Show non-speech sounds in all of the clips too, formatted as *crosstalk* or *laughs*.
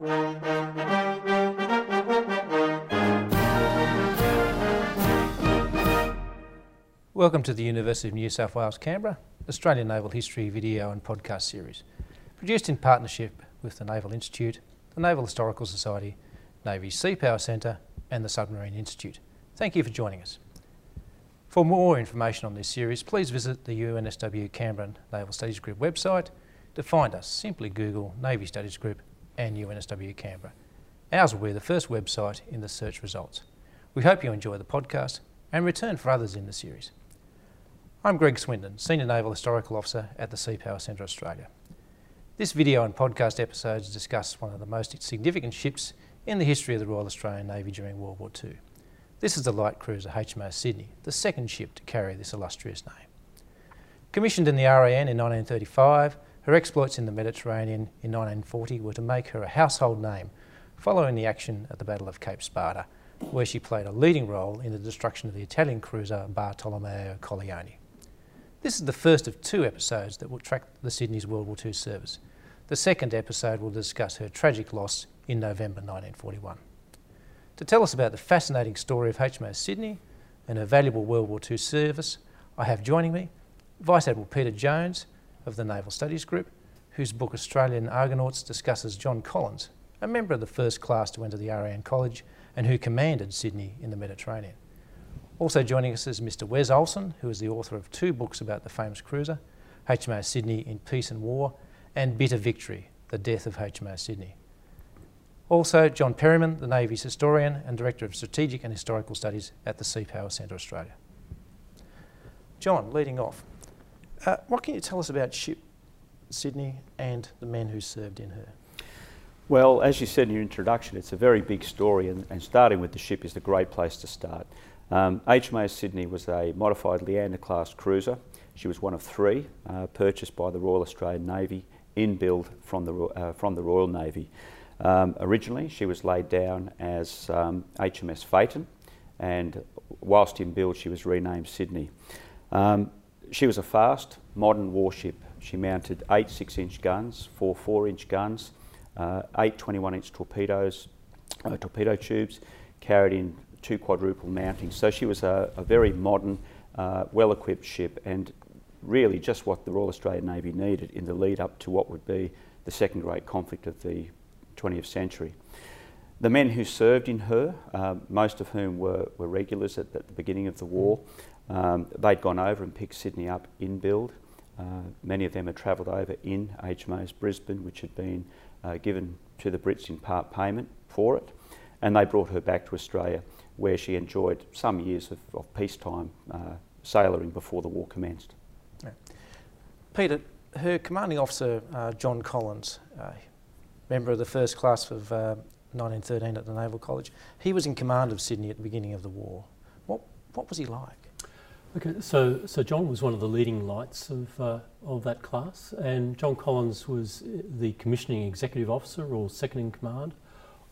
Welcome to the University of New South Wales, Canberra, Australian Naval History video and podcast series, produced in partnership with the Naval Institute, the Naval Historical Society, Navy Sea Power Centre and the Submarine Institute. Thank you for joining us. For more information on this series, please visit the UNSW Canberra Naval Studies Group website. To find us, simply Google Navy Studies Group and UNSW Canberra. Ours will be the first website in the search results. We hope you enjoy the podcast and return for others in the series. I'm Greg Swinden, Senior Naval Historical Officer at the Sea Power Centre Australia. This video and podcast episodes discuss one of the most significant ships in the history of the Royal Australian Navy during World War II. This is the light cruiser HMAS Sydney, the second ship to carry this illustrious name. Commissioned in the RAN in 1935, her exploits in the Mediterranean in 1940 were to make her a household name following the action at the Battle of Cape Spada, where she played a leading role in the destruction of the Italian cruiser Bartolomeo Colleoni. This is the first of two episodes that will track the Sydney's World War II service. The second episode will discuss her tragic loss in November 1941. To tell us about the fascinating story of HMAS Sydney and her valuable World War II service, I have joining me Vice Admiral Peter Jones of the Naval Studies Group, whose book Australian Argonauts discusses John Collins, a member of the first class to enter the RAN College and who commanded Sydney in the Mediterranean. Also joining us is Mr. Wes Olson, who is the author of two books about the famous cruiser, HMAS Sydney in Peace and War, and Bitter Victory, The Death of HMAS Sydney. Also, John Perryman, the Navy's historian and Director of Strategic and Historical Studies at the Sea Power Centre Australia. John, leading off, uh, what can you tell us about ship Sydney and the men who served in her? Well, as you said in your introduction, it's a very big story, and, and starting with the ship is a great place to start. Um, HMAS Sydney was a modified Leander class cruiser. She was one of three uh, purchased by the Royal Australian Navy in build from the, uh, from the Royal Navy. Um, originally, she was laid down as um, HMS Phaeton, and whilst in build, she was renamed Sydney. Um, she was a fast, modern warship. She mounted eight six inch guns, four four inch guns, uh, eight 21 inch torpedoes, uh, torpedo tubes, carried in two quadruple mountings. So she was a, a very modern, uh, well equipped ship and really just what the Royal Australian Navy needed in the lead up to what would be the second great conflict of the 20th century. The men who served in her, uh, most of whom were, were regulars at, at, the beginning of the war, um, they'd gone over and picked Sydney up in build. Uh, many of them had travelled over in HMAS Brisbane, which had been uh, given to the Brits in part payment for it, and they brought her back to Australia, where she enjoyed some years of, of peacetime uh, sailoring before the war commenced. Yeah. Peter, her commanding officer, uh, John Collins, uh, member of the first class of 1913 uh, at the Naval College, he was in command of Sydney at the beginning of the war. What, what was he like? Okay, so, so John was one of the leading lights of, uh, of that class, and John Collins was the commissioning executive officer or second in command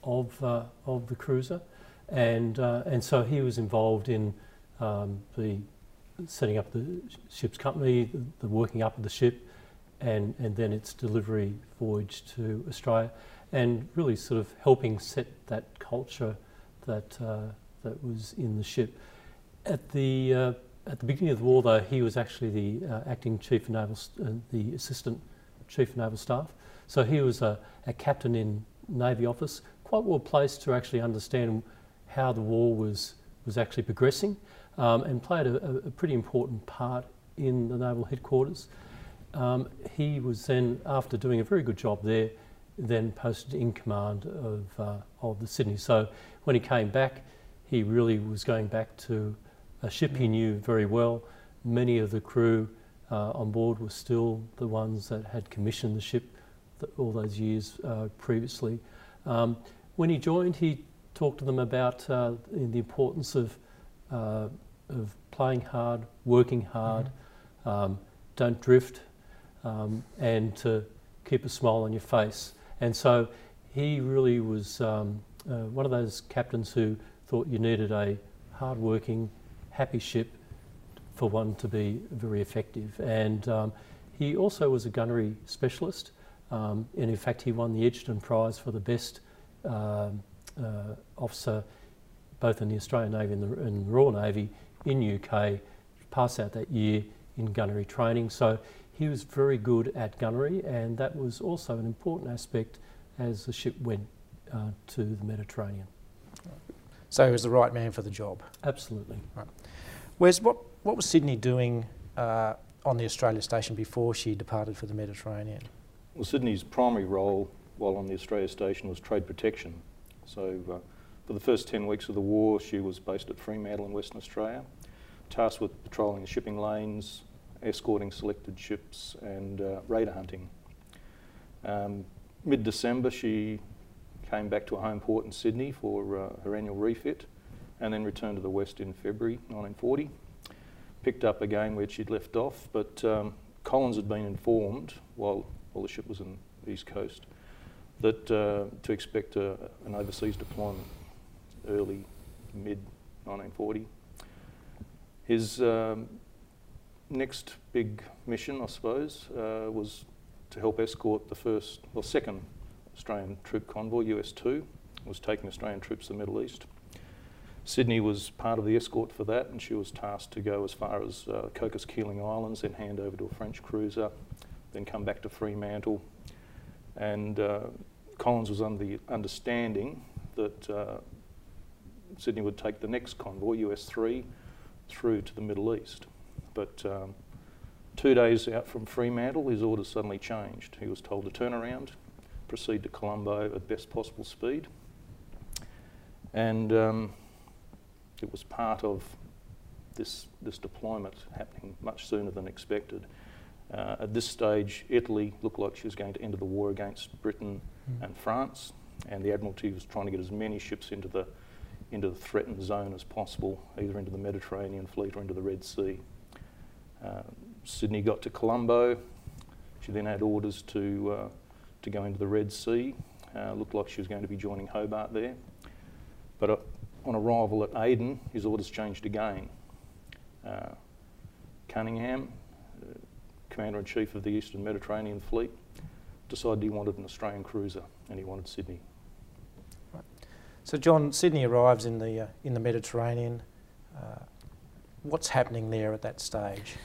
of, uh, of the cruiser, and, uh, and so he was involved in um, the setting up the ship's company, the, the, working up of the ship, and, and then its delivery voyage to Australia, and really sort of helping set that culture that, uh, that was in the ship. At the uh, at the beginning of the war, though, he was actually the uh, acting chief of naval, uh, the assistant chief of naval staff. So he was a, a, captain in Navy office, quite well placed to actually understand how the war was was actually progressing, um, and played a, a, pretty important part in the naval headquarters. Um, he was then, after doing a very good job there, then posted in command of uh, of the Sydney. So when he came back, he really was going back to a ship he knew very well. Many of the crew uh, on board were still the ones that had commissioned the ship all those years uh, previously. Um, when he joined, he talked to them about uh, the importance of, uh, of playing hard, working hard, mm-hmm. um, don't drift, um, and to keep a smile on your face. And so he really was um, uh, one of those captains who thought you needed a hard-working, happy ship for one to be very effective. And um, he also was a gunnery specialist. Um, and in fact, he won the Egerton Prize for the best um, uh, officer, both in the Australian Navy and the, and the Royal Navy in UK, passed out that year in gunnery training. So he was very good at gunnery, and that was also an important aspect as the ship went uh, to the Mediterranean. So he was the right man for the job. Absolutely. Right. Whereas what, what was Sydney doing uh, on the Australia station before she departed for the Mediterranean? Well, Sydney's primary role while on the Australia station was trade protection. So uh, for the first 10 weeks of the war, she was based at Fremantle in Western Australia, tasked with patrolling the shipping lanes, escorting selected ships and uh, raider hunting. Um, Mid-December, she came back to a home port in Sydney for uh, her annual refit and then returned to the West in February 1940. Picked up again where she'd left off, but um, Collins had been informed while, while the ship was in the East Coast that uh, to expect a, an overseas deployment early, mid 1940. His um, next big mission, I suppose, uh, was to help escort the first, well, second Australian troop convoy, US-2, was taking Australian troops to the Middle East. Sydney was part of the escort for that, and she was tasked to go as far as uh, Cocos Keeling Islands, then hand over to a French cruiser, then come back to Fremantle. And uh, Collins was under the understanding that uh, Sydney would take the next convoy, US-3, through to the Middle East. But um, two days out from Fremantle, his orders suddenly changed. He was told to turn around, proceed to Colombo at best possible speed. And um, it was part of this, this deployment happening much sooner than expected. Uh, at this stage, Italy looked like she was going to enter the war against Britain mm. and France, and the Admiralty was trying to get as many ships into the, into the threatened zone as possible, either into the Mediterranean fleet or into the Red Sea. Uh, Sydney got to Colombo. She then had orders to, uh, to go into the Red Sea. Uh, looked like she was going to be joining Hobart there. But uh, on arrival at Aden, his orders changed again. Uh, Cunningham, uh, Commander-in-Chief of the Eastern Mediterranean Fleet, decided he wanted an Australian cruiser and he wanted Sydney. Right. So John, Sydney arrives in the, uh, in the Mediterranean. Uh, what's happening there at that stage?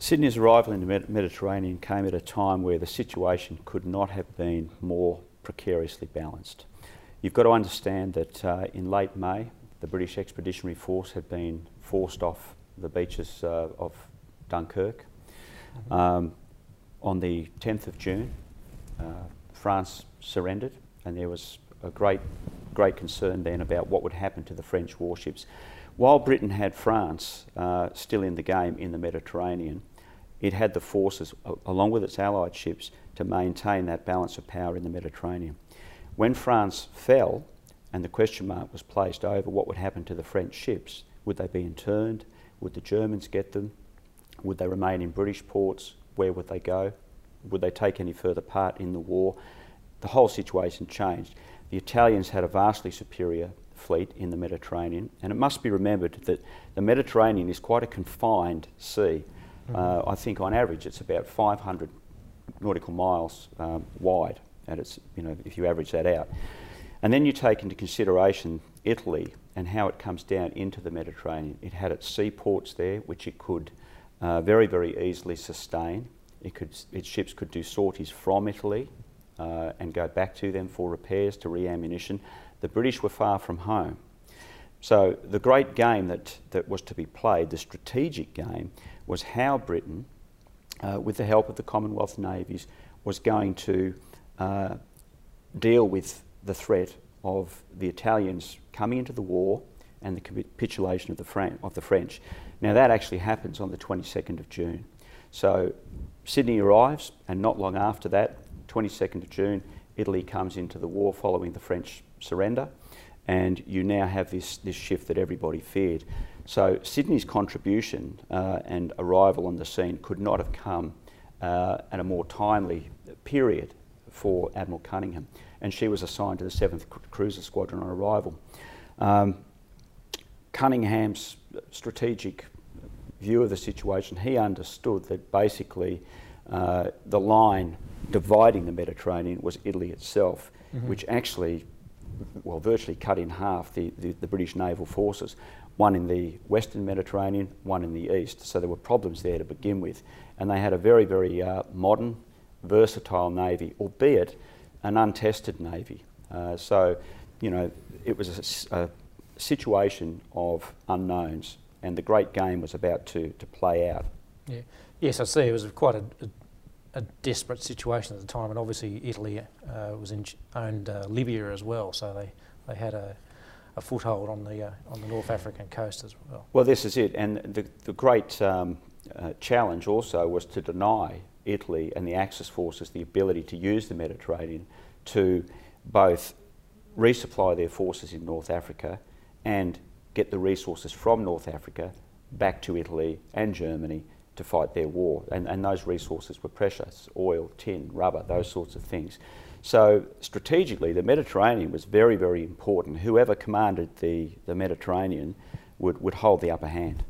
Sydney's arrival in the Mediterranean came at a time where the situation could not have been more precariously balanced. You've got to understand that uh, in late May, the British Expeditionary Force had been forced off the beaches uh, of Dunkirk. Um, on the 10th of June, uh, France surrendered, and there was a great, great concern then about what would happen to the French warships. While Britain had France uh, still in the game in the Mediterranean, it had the forces, along with its allied ships, to maintain that balance of power in the Mediterranean. When France fell, and the question mark was placed over what would happen to the French ships, would they be interned? Would the Germans get them? Would they remain in British ports? Where would they go? Would they take any further part in the war? The whole situation changed. The Italians had a vastly superior fleet in the Mediterranean, and it must be remembered that the Mediterranean is quite a confined sea. Mm-hmm. Uh, I think on average it's about 500 nautical miles um, wide, and it's you know if you average that out, and then you take into consideration Italy and how it comes down into the Mediterranean. It had its seaports there, which it could uh, very very easily sustain. It could, its ships could do sorties from Italy uh, and go back to them for repairs, to re-ammunition. The British were far from home. So the great game that, that was to be played, the strategic game, was how Britain, uh, with the help of the Commonwealth navies, was going to uh, deal with the threat of the Italians coming into the war and the capitulation of the, Fran of the French. Now that actually happens on the 22nd of June. So Sydney arrives, and not long after that, 22nd of June, Italy comes into the war following the French surrender, and you now have this, this shift that everybody feared. So Sydney's contribution uh, and arrival on the scene could not have come uh, at a more timely period for Admiral Cunningham, and she was assigned to the 7th Cruiser Squadron on arrival. Um, Cunningham's strategic view of the situation, he understood that basically uh, the line dividing the Mediterranean was Italy itself, which actually, well, virtually cut in half the, the, the British naval forces. One in the western Mediterranean, one in the east. So there were problems there to begin with. And they had a very, very uh, modern, versatile navy, albeit an untested navy. Uh, so, you know, it was a situation of unknowns, and the great game was about to, to play out. Yeah. Yes, I see. It was quite a, a, a desperate situation at the time, and obviously Italy uh, was in, owned uh, Libya as well, so they, they had a, a foothold on the uh, on the North African coast as well. Well, this is it, and the, the great um, uh, challenge also was to deny Italy and the Axis forces the ability to use the Mediterranean to both resupply their forces in North Africa and get the resources from North Africa back to Italy and Germany to fight their war. And, and those resources were precious oil, tin, rubber, those sorts of things. So, strategically, the Mediterranean was very, very important. Whoever commanded the, the Mediterranean would, would hold the upper hand.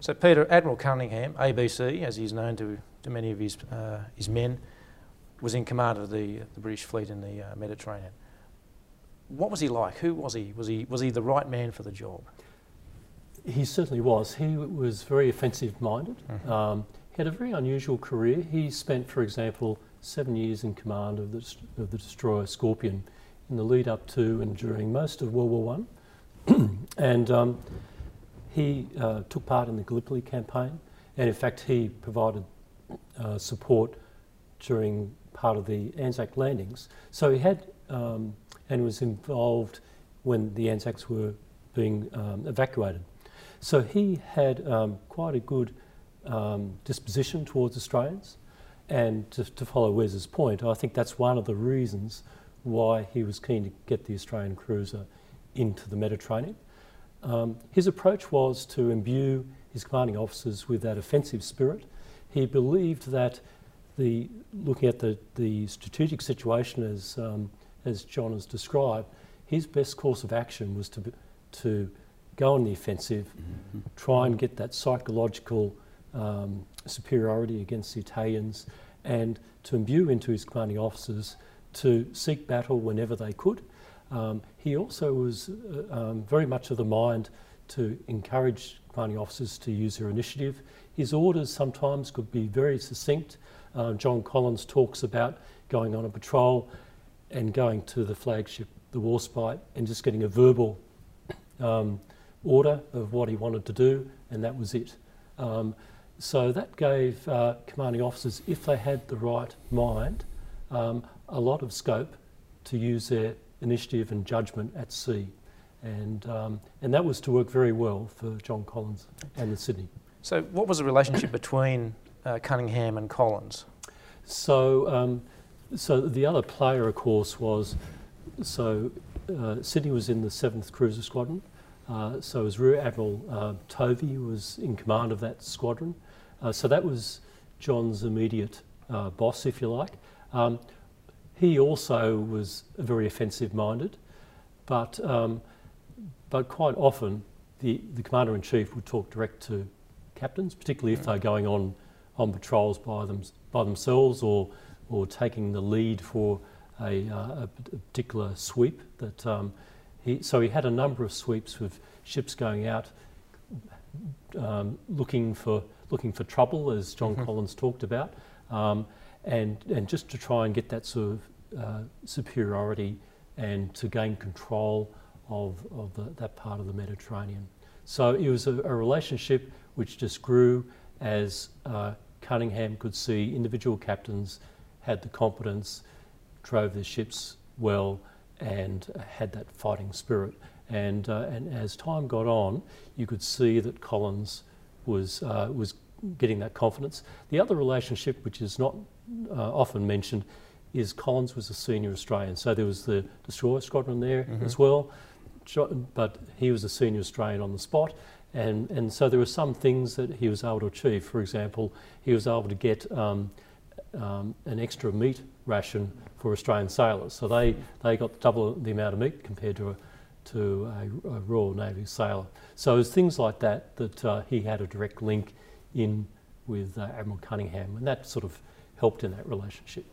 So Peter, Admiral Cunningham, ABC, as he's known to, to many of his, uh, his men, was in command of the, the British fleet in the uh, Mediterranean. What was he like? Who was he? Was he was he the right man for the job? He certainly was. He was very offensive minded. Um, he had a very unusual career. He spent, for example, seven years in command of the, of the destroyer Scorpion in the lead up to and during most of World War One. *clears throat* and um, he uh, took part in the Gallipoli campaign, and in fact, he provided uh, support during part of the Anzac landings. So he had um, and was involved when the Anzacs were being um, evacuated. So he had um, quite a good um, disposition towards Australians. And to, to follow Wes's point, I think that's one of the reasons why he was keen to get the Australian cruiser into the Mediterranean. Um, his approach was to imbue his commanding officers with that offensive spirit. He believed that the looking at the, the strategic situation as um, as John has described, his best course of action was to to go on the offensive, try and get that psychological um, superiority against the Italians, and to imbue into his commanding officers to seek battle whenever they could. Um, he also was uh, um, very much of the mind to encourage commanding officers to use their initiative. His orders sometimes could be very succinct. Uh, John Collins talks about going on a patrol and going to the flagship, the Warspite, and just getting a verbal um, order of what he wanted to do, and that was it. Um, so that gave uh, commanding officers, if they had the right mind, um, a lot of scope to use their initiative and judgment at sea. And, um, and that was to work very well for John Collins and the Sydney. So what was the relationship *coughs* between uh, Cunningham and Collins? So, um, so the other player, of course, was so uh, Sydney was in the Seventh Cruiser Squadron. Uh, so as Rear Admiral uh, Tovey was in command of that squadron. Uh, so that was John's immediate uh, boss, if you like. Um, he also was very offensive-minded, but um, but quite often the, the commander in chief would talk direct to captains, particularly if they're going on on patrols by them by themselves or or taking the lead for a, uh, a particular sweep. That um, he so he had a number of sweeps with ships going out um, looking for looking for trouble, as John Collins talked about, um, and and just to try and get that sort of uh, superiority and to gain control of, of the, that part of the Mediterranean. So it was a, a relationship which just grew as uh, Cunningham could see individual captains had the competence, drove their ships well, and had that fighting spirit. And, uh, and as time got on, you could see that Collins was, uh, was getting that confidence. The other relationship, which is not uh, often mentioned, is Collins was a senior Australian. So there was the destroyer squadron there as well, but he was a senior Australian on the spot. And, and so there were some things that he was able to achieve. For example, he was able to get um, um, an extra meat ration for Australian sailors. So they, they got double the amount of meat compared to a, to a, a Royal Navy sailor. So it was things like that that uh, he had a direct link in with uh, Admiral Cunningham, and that sort of helped in that relationship.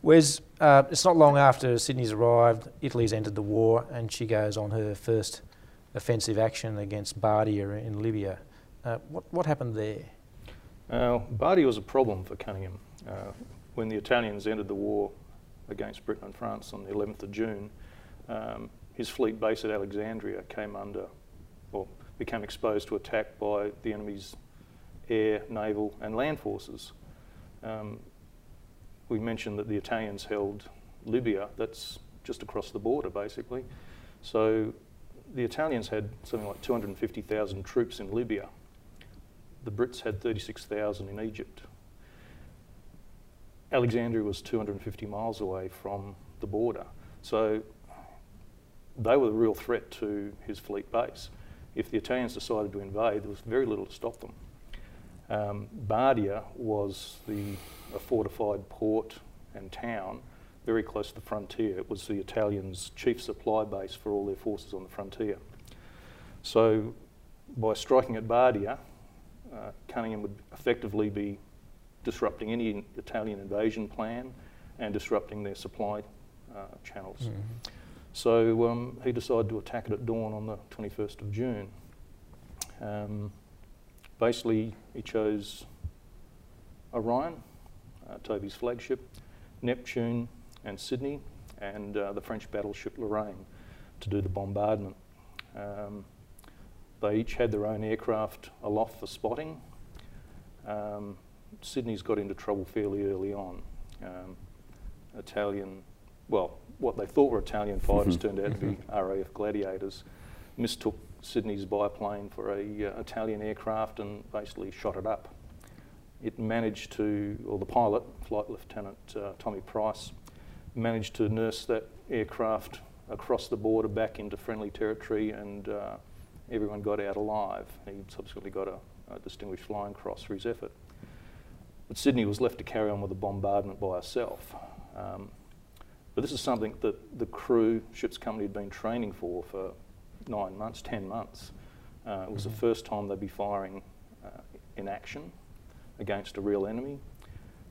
Whereas uh, it's not long after Sydney's arrived, Italy's entered the war, and she goes on her first offensive action against Bardia in Libya. Uh, what, what happened there? Uh, Bardia was a problem for Cunningham. When the Italians entered the war against Britain and France on the 11th of June, um, his fleet base at Alexandria came under, or became exposed to attack by the enemy's air, naval, and land forces. Um, we mentioned that the Italians held Libya, that's just across the border basically. So the Italians had something like 250,000 troops in Libya. The Brits had 36,000 in Egypt. Alexandria was 250 miles away from the border. So they were the real threat to his fleet base. If the Italians decided to invade, there was very little to stop them. Um, Bardia was the, a fortified port and town very close to the frontier. It was the Italians' chief supply base for all their forces on the frontier. So by striking at Bardia, uh, Cunningham would effectively be disrupting any Italian invasion plan and disrupting their supply uh, channels. Mm -hmm. So um, he decided to attack it at dawn on the 21st of June. Um, basically, he chose Orion, uh, Tovey's flagship, Neptune and Sydney, and uh, the French battleship Lorraine to do the bombardment. Um, they each had their own aircraft aloft for spotting. Um, Sydney's got into trouble fairly early on. Um, Italian, well, what they thought were Italian *laughs* fighters turned out to be RAF Gladiators, mistook Sydney's biplane for a uh, Italian aircraft and basically shot it up. It managed to, or the pilot, Flight Lieutenant uh, Tommy Price, managed to nurse that aircraft across the border back into friendly territory and uh, everyone got out alive. He subsequently got a, a, Distinguished Flying Cross for his effort. But Sydney was left to carry on with the bombardment by herself. Um, but this is something that the crew, ship's company, had been training for for nine months, ten months. Uh, it was the mm-hmm. first time they'd be firing uh, in action against a real enemy.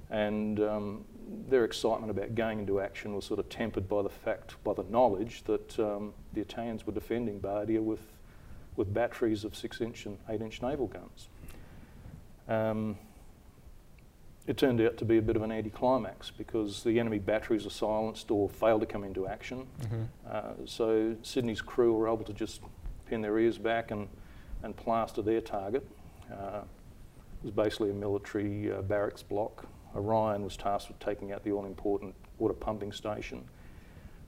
And um, their excitement about going into action was sort of tempered by the fact, by the knowledge that um, the Italians were defending Bardia with, with batteries of six inch and eight inch naval guns. Um, it turned out to be a bit of an anticlimax because the enemy batteries were silenced or failed to come into action. Mm -hmm. uh, so Sydney's crew were able to just pin their ears back and, and plaster their target. Uh, it was basically a military uh, barracks block. Orion was tasked with taking out the all-important water pumping station.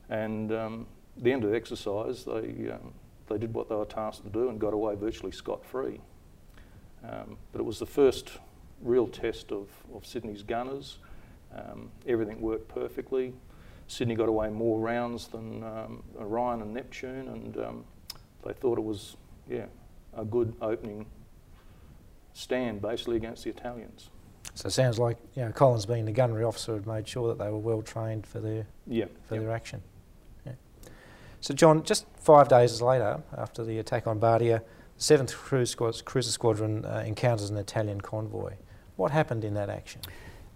And um, at the end of the exercise, they, um, they did what they were tasked to do and got away virtually scot-free. Um, but it was the first real test of, of Sydney's gunners. Um, everything worked perfectly. Sydney got away more rounds than um, Orion and Neptune, and um, they thought it was, yeah, a good opening stand basically against the Italians. So it sounds like you know Collins, being the gunnery officer, had made sure that they were well trained for their yeah, for yep. their action. Yeah. So John, just five days later, after the attack on Bardia, the Seventh Cruiser Squadron uh, encounters an Italian convoy. What happened in that action?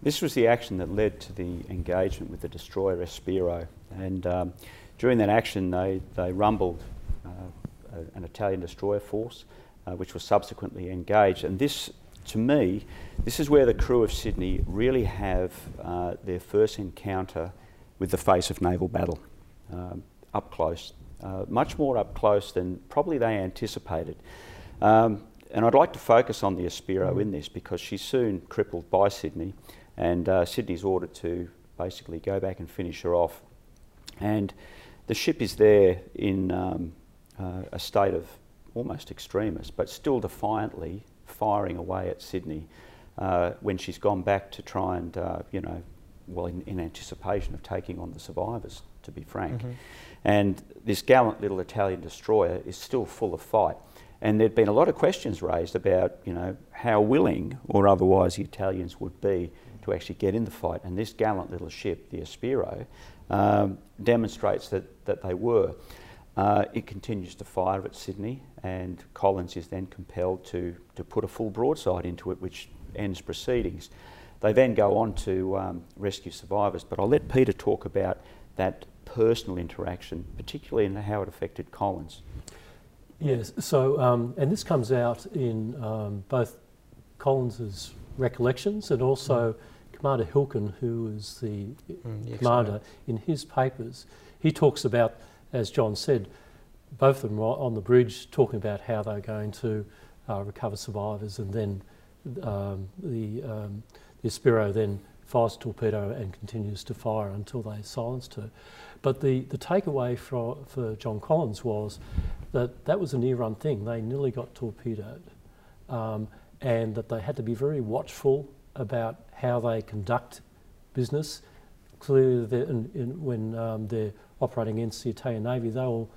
This was the action that led to the engagement with the destroyer Espero, and um, during that action, they they rumbled uh, an Italian destroyer force uh, which was subsequently engaged. And this, to me, this is where the crew of Sydney really have uh, their first encounter with the face of naval battle, um, up close, uh, much more up close than probably they anticipated. Um, and I'd like to focus on the Espero in this because she's soon crippled by Sydney, and uh, Sydney's ordered to basically go back and finish her off. And the ship is there in um, uh, a state of almost extremist, but still defiantly firing away at Sydney uh, when she's gone back to try and, uh, you know, well, in, in, anticipation of taking on the survivors, to be frank. Mm -hmm. And this gallant little Italian destroyer is still full of fight. And there'd been a lot of questions raised about, you know, how willing or otherwise the Italians would be to actually get in the fight. And this gallant little ship, the Espero, um, demonstrates that, that they were. Uh, it continues to fire at Sydney, and Collins is then compelled to, to put a full broadside into it, which ends proceedings. They then go on to um, rescue survivors, but I'll let Peter talk about that personal interaction, particularly in how it affected Collins. Yes, so, um, and this comes out in um, both Collins's recollections and also mm. Commander Hilken, who was the mm, commander, in his papers. He talks about, as John said, both of them on the bridge talking about how they're going to uh, recover survivors and then um, the, um, the Espero then fires a torpedo and continues to fire until they silenced her. But the, the takeaway for, for John Collins was that that was a near run thing. They nearly got torpedoed um, and that they had to be very watchful about how they conduct business. Clearly, in, in, when um, they're operating against the Italian Navy, they will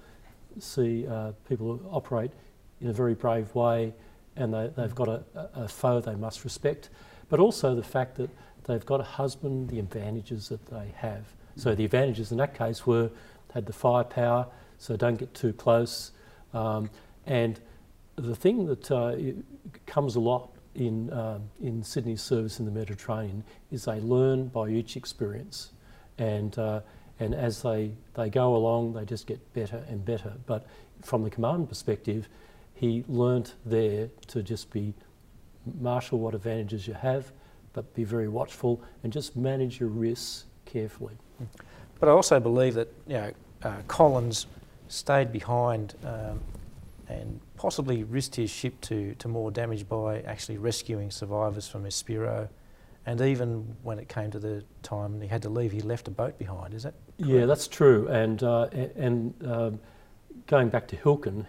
see uh, people operate in a very brave way and they, have got a, a, foe they must respect, but also the fact that they've got to husband the advantages that they have. So the advantages in that case were had the firepower, so don't get too close. Um, and the thing that uh, comes a lot in, um, in Sydney's service in the Mediterranean is they learn by each experience. And, uh, and as they, they go along, they just get better and better. But from the command perspective, he learnt there to just be marshal what advantages you have, but be very watchful and just manage your risks carefully. But I also believe that you know, uh, Collins stayed behind um, and possibly risked his ship to, to more damage by actually rescuing survivors from Espero. And even when it came to the time he had to leave, he left a boat behind. Is that? Correct? Yeah, that's true. And uh, and um, going back to Hilken,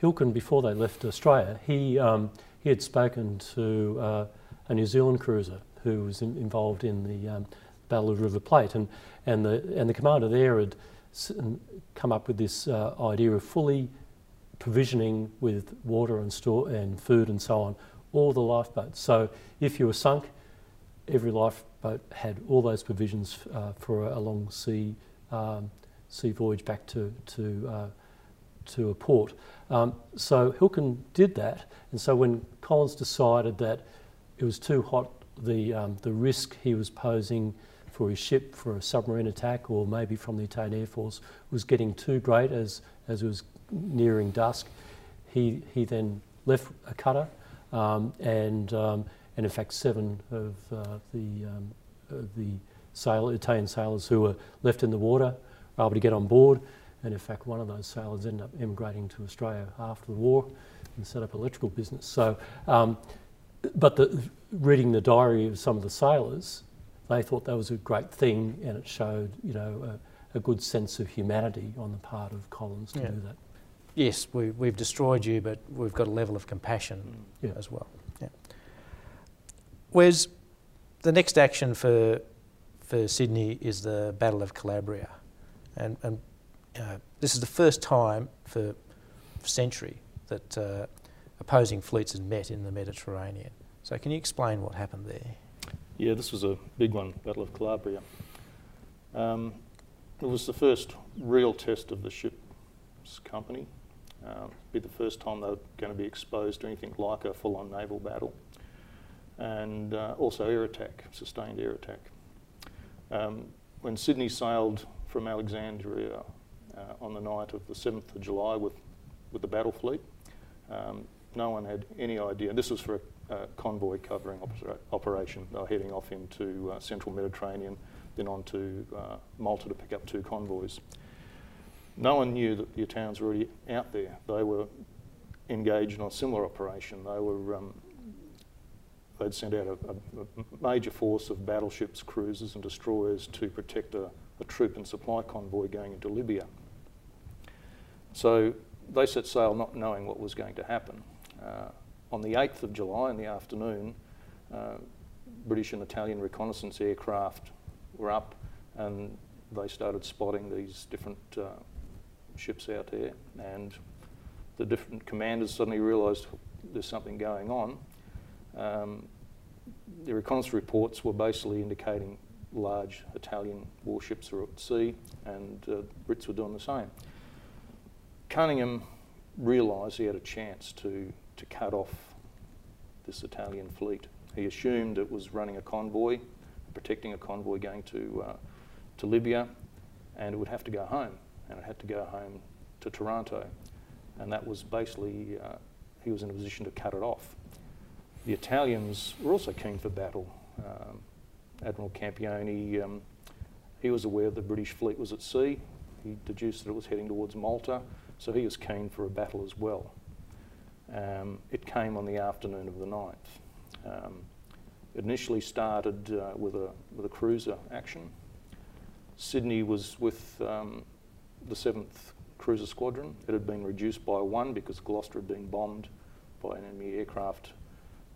Hilken before they left Australia, he um, he had spoken to uh, a New Zealand cruiser who was in, involved in the um, Battle of River Plate, and and the and the commander there had come up with this uh, idea of fully provisioning with water and store and food and so on all the lifeboats. So if you were sunk, every lifeboat had all those provisions uh, for a, long sea um, sea voyage back to to uh, to a port. Um, so Hilken did that, and so when Collins decided that it was too hot, the um, the risk he was posing for his ship for a submarine attack, or maybe from the Italian Air Force, was getting too great as as it was nearing dusk, he, he then left a cutter um, and, um, and in fact seven of uh, the, um, the Italian sailors who were left in the water were able to get on board and in fact one of those sailors ended up emigrating to Australia after the war and set up an electrical business. So, um, but the, reading the diary of some of the sailors, they thought that was a great thing and it showed, you know, a, a good sense of humanity on the part of Collins to yeah. do that yes, we, we've destroyed you, but we've got a level of compassion yeah. as well. Yeah. Whereas the next action for for Sydney is the Battle of Calabria, and, and uh, this is the first time for a century that uh, opposing fleets had met in the Mediterranean. So can you explain what happened there? Yeah, this was a big one, Battle of Calabria. Um, it was the first real test of the ship's company um, be the first time they're going to be exposed to anything like a full-on naval battle. And uh, also air attack, sustained air attack. Um, when Sydney sailed from Alexandria uh, on the night of the 7th of July with, with the battle fleet, um, no one had any idea. This was for a, a convoy covering opera operation. They were heading off into uh, central Mediterranean, then on to uh, Malta to pick up two convoys no one knew that the Italians were already out there. They were engaged in a similar operation. They were um, they'd sent out a, a, major force of battleships, cruisers, and destroyers to protect a, a, troop and supply convoy going into Libya. So they set sail not knowing what was going to happen. Uh, on the 8th of July in the afternoon, uh, British and Italian reconnaissance aircraft were up and they started spotting these different uh, ships out there, and the different commanders suddenly realised there's something going on. Um, the reconnaissance reports were basically indicating large Italian warships were at sea, and uh, Brits were doing the same. Cunningham realised he had a chance to, to cut off this Italian fleet, He assumed it was running a convoy, protecting a convoy going to, uh, to Libya, and it would have to go home, and it had to go home to Taranto. And that was basically, uh, he was in a position to cut it off. The Italians were also keen for battle. Um, Admiral Campioni, um, he was aware the British fleet was at sea. He deduced that it was heading towards Malta, so he was keen for a battle as well. Um, it came on the afternoon of the 9th. Um, it initially started uh, with, a, with a cruiser action. Sydney was with um, the 7th Cruiser Squadron. It had been reduced by one because Gloucester had been bombed by an enemy aircraft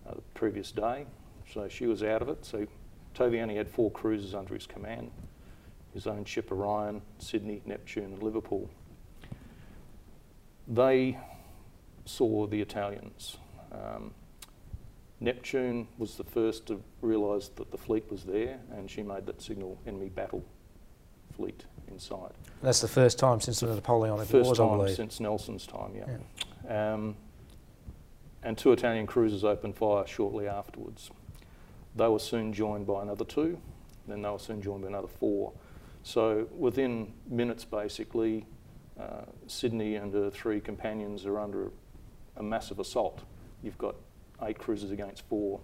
uh, the previous day. So she was out of it. So Tovey only had four cruisers under his command his own ship Orion, Sydney, Neptune, and Liverpool. They saw the Italians. Um, Neptune was the first to realise that the fleet was there, and she made that signal enemy battle fleet in sight. That's the first time since the Napoleonic First Wars, I time since Nelson's time, yeah. Um, and two Italian cruisers opened fire shortly afterwards. They were soon joined by another two, then they were soon joined by another four. So within minutes, basically, uh, Sydney and her three companions are under a massive assault. You've got eight cruisers against four,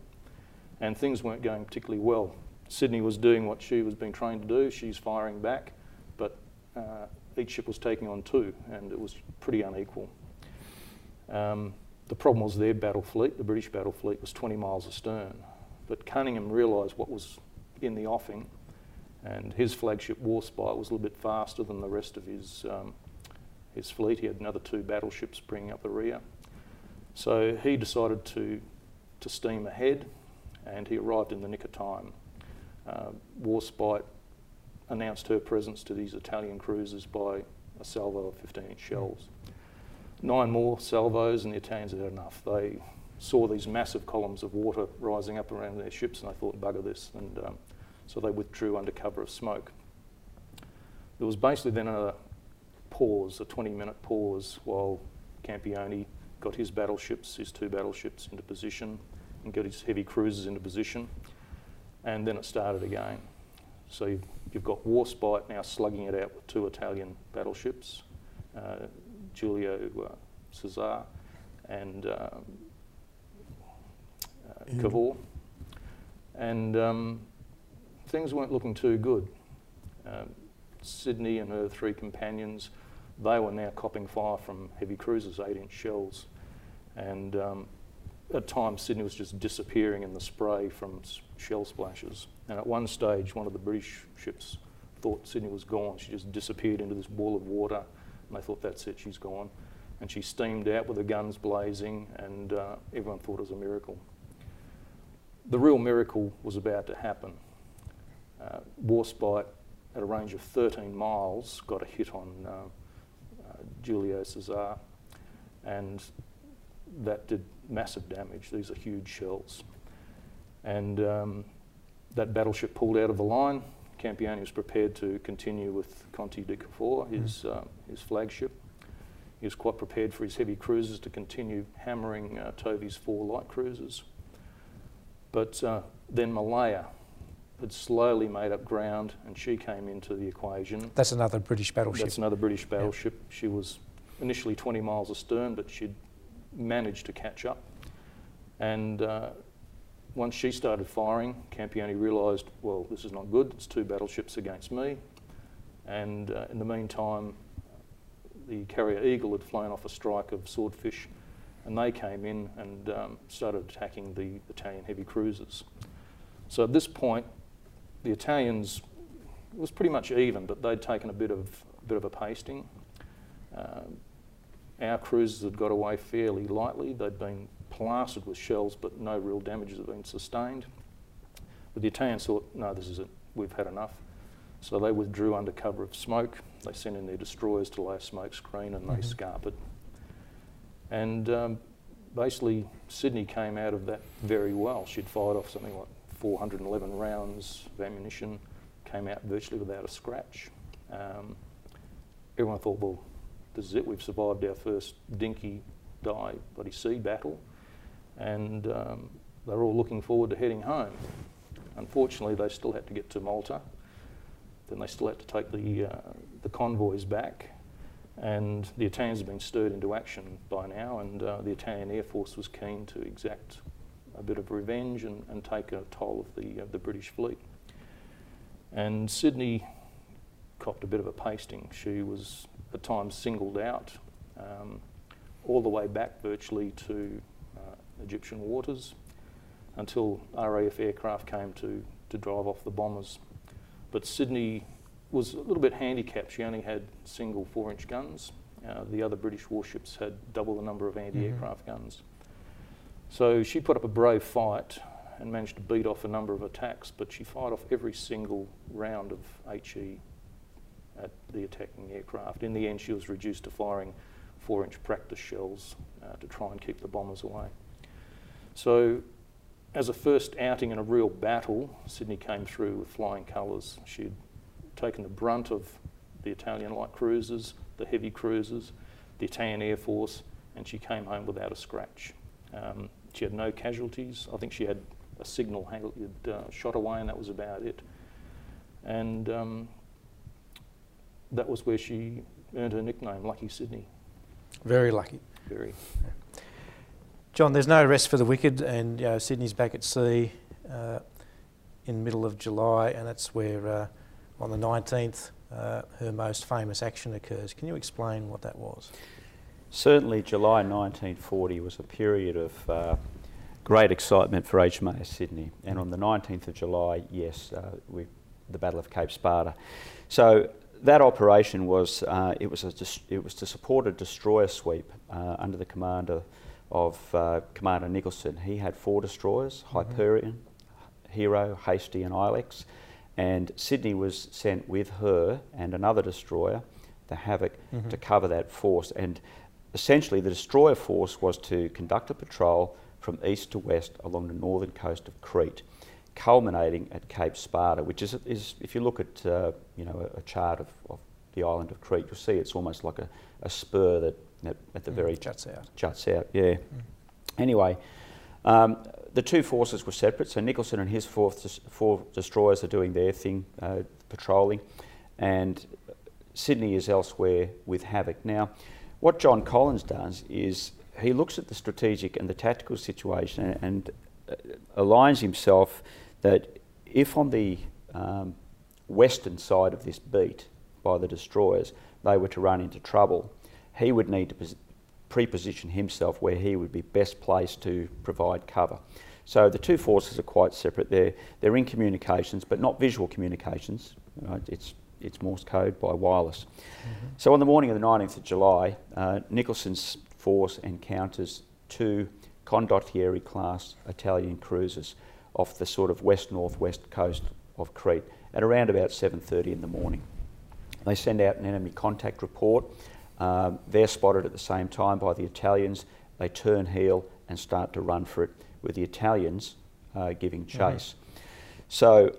and things weren't going particularly well. Sydney was doing what she was being trained to do. She's firing back, but uh, each ship was taking on two, and it was pretty unequal. Um, the problem was their battle fleet, the British battle fleet, was 20 miles astern. But Cunningham realised what was in the offing, and his flagship Warspite was a little bit faster than the rest of his, um, his fleet. He had another two battleships bringing up the rear. So he decided to, to steam ahead, and he arrived in the nick of time. Uh, Warspite announced her presence to these Italian cruisers by a salvo of 15 inch shells. Nine more salvos, and the Italians had enough. They saw these massive columns of water rising up around their ships, and they thought, bugger this. And um, so they withdrew under cover of smoke. There was basically then a pause, a 20 minute pause, while Campioni got his battleships, his two battleships, into position and got his heavy cruisers into position. And then it started again. So you've, you've got Warspite now slugging it out with two Italian battleships, uh, Giulio uh, Cesar and um, uh, Cavour. And um, things weren't looking too good. Um, Sydney and her three companions, they were now copping fire from heavy cruisers, 8 inch shells. And um, at times, Sydney was just disappearing in the spray from shell splashes. And at one stage, one of the British ships thought Sydney was gone. She just disappeared into this ball of water, and they thought, that's it, she's gone. And she steamed out with the guns blazing, and uh, everyone thought it was a miracle. The real miracle was about to happen. Uh, Warspite, at a range of 13 miles, got a hit on uh, uh, Giulio Cesar, and that did massive damage. These are huge shells. And um, that battleship pulled out of the line. Campioni was prepared to continue with Conte di Cavour, his, uh, his flagship. He was quite prepared for his heavy cruisers to continue hammering uh, Tovey's four light cruisers. But uh, then Malaya had slowly made up ground and she came into the equation. That's another British battleship. That's another British battleship. She was initially 20 miles astern, but she'd managed to catch up. And uh, once she started firing, Campioni realised, well, this is not good. It's two battleships against me. And uh, in the meantime, the carrier Eagle had flown off a strike of Swordfish, and they came in and um, started attacking the Italian heavy cruisers. So at this point, the Italians it was pretty much even, but they'd taken a bit of a bit of a pasting. Um, our cruisers had got away fairly lightly. They'd been plastered with shells, but no real damages had been sustained. But the Italians thought, no, this is it. We've had enough. So they withdrew under cover of smoke. They sent in their destroyers to lay a smoke screen and they Mhm. scarpered. And um, basically, Sydney came out of that very well. She'd fired off something like 411 rounds of ammunition, came out virtually without a scratch. Um, everyone thought, well, this is it. We've survived our first dinky die bloody sea battle. And um, they were all looking forward to heading home. Unfortunately, they still had to get to Malta. Then they still had to take the, uh, the convoys back. And the Italians had been stirred into action by now, and uh, the Italian Air Force was keen to exact a bit of revenge and, and take a toll of the, uh, the British fleet. And Sydney copped a bit of a pasting. She was at times singled out um, all the way back virtually to uh, Egyptian waters until RAF aircraft came to, to drive off the bombers. But Sydney was a little bit handicapped. She only had single four inch guns. Uh, the other British warships had double the number of anti aircraft mm-hmm. guns. So she put up a brave fight and managed to beat off a number of attacks, but she fired off every single round of HE at the attacking aircraft. In the end, she was reduced to firing four inch practice shells uh, to try and keep the bombers away. So, as a first outing in a real battle, Sydney came through with flying colours. She'd taken the brunt of the Italian light cruisers, the heavy cruisers, the Italian Air Force, and she came home without a scratch. Um, she had no casualties. I think she had a signal uh, shot away, and that was about it. And um, that was where she earned her nickname, Lucky Sydney. Very lucky. Very. John, there's no rest for the wicked, and you know, Sydney's back at sea uh, in middle of July, and that's where uh, on the 19th uh, her most famous action occurs. Can you explain what that was? Certainly, July 1940 was a period of uh, great excitement for HMAS Sydney, and on the 19th of July, yes, uh, we, the Battle of Cape Spada. So that operation was uh, it was a it was to support a destroyer sweep uh, under the commander of uh, Commander Nicholson. He had four destroyers: mm-hmm. Hyperion, Hero, Hasty, and Ilex. And Sydney was sent with her and another destroyer, the Havoc, mm-hmm. to cover that force. And essentially, the destroyer force was to conduct a patrol from east to west along the northern coast of Crete culminating at Cape Spada, which is, is if you look at uh, you know a, a chart of, of, the island of Crete, you'll see it's almost like a, a spur that, that at the mm, very juts out. Juts out, yeah. Mm. Anyway, um, the two forces were separate. So Nicholson and his four, four destroyers are doing their thing, uh, patrolling, and Sydney is elsewhere with Havoc. Now, what John Collins does is he looks at the strategic and the tactical situation and uh, aligns himself that if on the um, western side of this beat by the destroyers they were to run into trouble, he would need to pos- preposition himself where he would be best placed to provide cover. So the two forces are quite separate. They're, they're in communications, but not visual communications. Right? It's, it's Morse code by wireless. Mm-hmm. So on the morning of the 19th of July, uh, Nicholson's force encounters two Condottieri class Italian cruisers off the sort of west northwest coast of Crete at around about 7:30 in the morning. They send out an enemy contact report. Um, they're spotted at the same time by the Italians. They turn heel and start to run for it, with the Italians uh, giving mm-hmm. chase. Mm-hmm. So,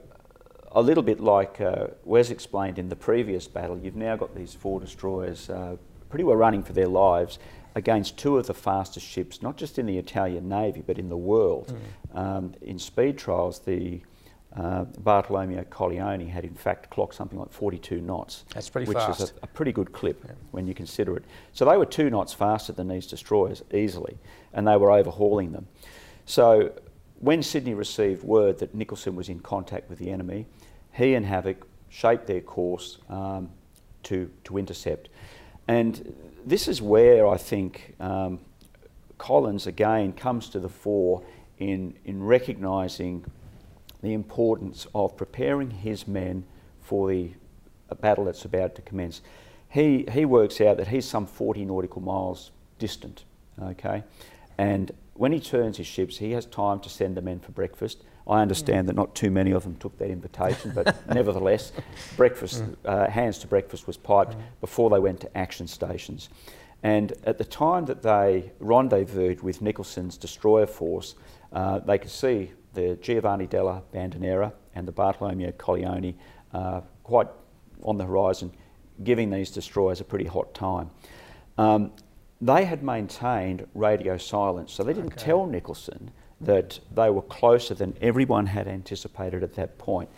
a little bit like uh, Wes explained in the previous battle, you've now got these four destroyers uh, pretty well running for their lives against two of the fastest ships, not just in the Italian Navy, but in the world. Mm. Um, in speed trials, the uh, Bartolomeo Colleoni had in fact clocked something like 42 knots. That's pretty which fast. is a, a, pretty good clip yeah. when you consider it. So they were two knots faster than these destroyers easily, and they were overhauling them. So when Sydney received word that Nicholson was in contact with the enemy, he and Havoc shaped their course um, to, to intercept. And this is where I think um, Collins again comes to the fore in, in recognising the importance of preparing his men for the battle that's about to commence. He, he works out that he's some 40 nautical miles distant, okay? And when he turns his ships, he has time to send the men for breakfast. I understand mm. that not too many of them took that invitation, but *laughs* nevertheless, breakfast, mm. uh, hands to breakfast was piped mm. before they went to action stations. And at the time that they rendezvoused with Nicholson's destroyer force, uh, they could see the Giovanni della Bandinera and the Bartolomeo Colleoni uh, quite on the horizon, giving these destroyers a pretty hot time. Um, they had maintained radio silence, so they didn't okay. tell Nicholson that they were closer than everyone had anticipated at that point.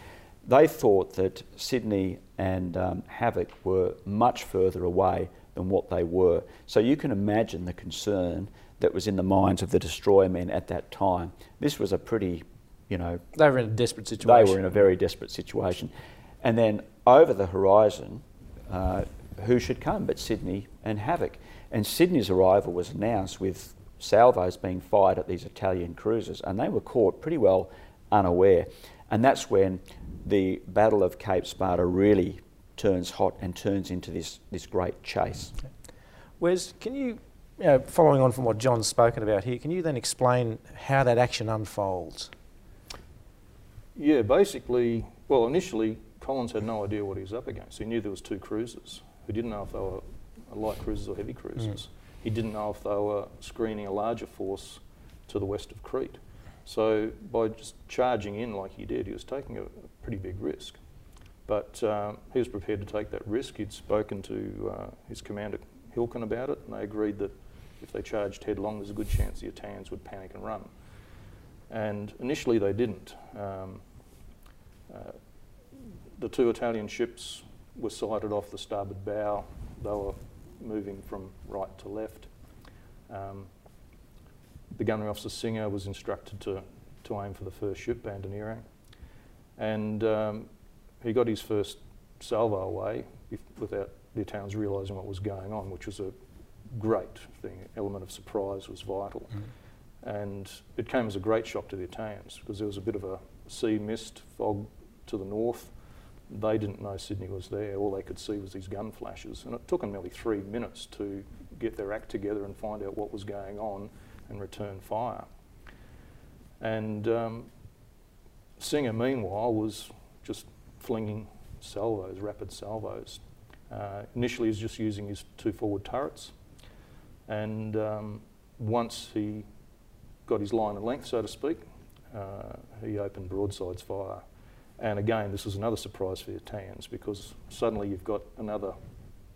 They thought that Sydney and um, Havoc were much further away than what they were. So you can imagine the concern that was in the minds of the destroyer men at that time. This was a pretty, you know, They were in a desperate situation. they were in a very desperate situation. And then over the horizon, uh, who should come but Sydney and Havoc? And Sydney's arrival was announced with salvos being fired at these Italian cruisers, and they were caught pretty well unaware. And that's when the Battle of Cape Spada really turns hot and turns into this, this great chase. Wes, can you, you know, following on from what John's spoken about here, can you then explain how that action unfolds? Yeah, basically, well, initially Collins had no idea what he was up against. He knew there was two cruisers. He didn't know if they were light cruisers or heavy cruisers. Mm. He didn't know if they were screening a larger force to the west of Crete. So by just charging in like he did, he was taking a, pretty big risk. But um, he was prepared to take that risk. He'd spoken to uh, his commander Hilken about it, and they agreed that if they charged headlong, there's a good chance the Italians would panic and run. And initially, they didn't. Um, uh, the two Italian ships were sighted off the starboard bow. They were moving from right to left. Um, the gunnery officer Singer was instructed to, to aim for the first ship, Bande Nere, and um, he got his first salvo away if, without the Italians realising what was going on, which was a great thing. Element of surprise was vital. And it came as a great shock to the Italians because there was a bit of a sea mist, fog to the north. They didn't know Sydney was there. All they could see was these gun flashes. And it took them nearly three minutes to get their act together and find out what was going on and return fire. And um, Singer, meanwhile, was just flinging salvos, rapid salvos. Uh, initially, he was just using his two forward turrets. And um, once he got his line of length, so to speak, uh, he opened broadsides fire. And again, this was another surprise for the Italians because suddenly you've got another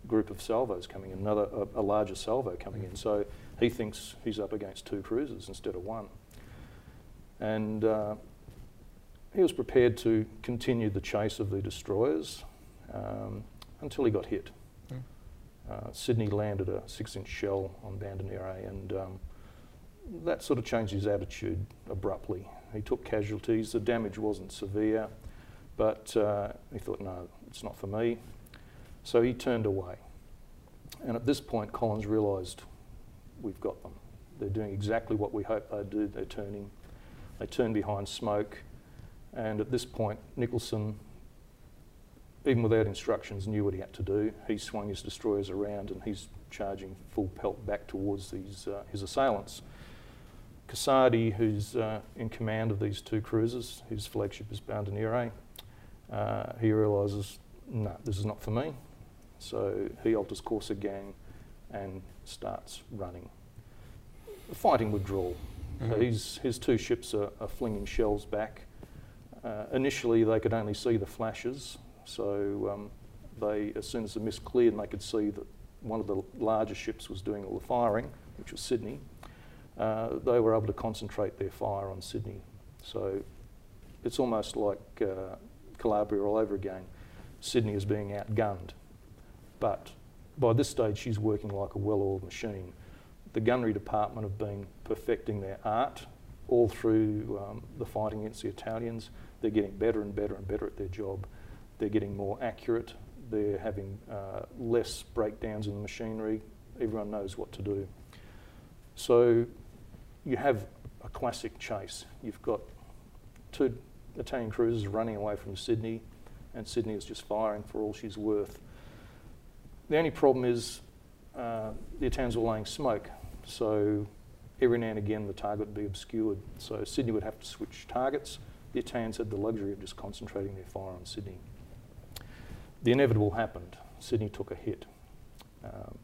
group of salvos coming in, another a, a larger salvo coming in. So he thinks he's up against two cruisers instead of one. And uh, he was prepared to continue the chase of the destroyers um, until he got hit. Mm. Uh, Sydney landed a six-inch shell on Bande Nere, and um, that sort of changed his attitude abruptly. He took casualties. The damage wasn't severe, but uh, he thought, no, it's not for me. So he turned away. And at this point, Collins realised we've got them. They're doing exactly what we hoped they'd do. They're turning. They turn behind smoke. And at this point, Nicholson, even without instructions, knew what he had to do. He swung his destroyers around and he's charging full pelt back towards these, uh, his assailants. Casardi, who's uh, in command of these two cruisers, his flagship is Bande Nere, uh, he realises, no, this is not for me. So he alters course again and starts running. Fighting withdrawal. Mhm. So his, his two ships are, are flinging shells back. Uh, initially, they could only see the flashes, so um, they, as soon as the mist cleared and they could see that one of the larger ships was doing all the firing, which was Sydney, uh, they were able to concentrate their fire on Sydney. So it's almost like uh, Calabria all over again. Sydney is being outgunned, but by this stage she's working like a well-oiled machine. The gunnery department have been perfecting their art all through um, the fighting against the Italians. They're getting better and better and better at their job. They're getting more accurate. They're having uh, less breakdowns in the machinery. Everyone knows what to do. So you have a classic chase. You've got two Italian cruisers running away from Sydney, and Sydney is just firing for all she's worth. The only problem is uh, the Italians were laying smoke, so every now and again the target would be obscured. So Sydney would have to switch targets. The Italians had the luxury of just concentrating their fire on Sydney. The inevitable happened. Sydney took a hit. Um,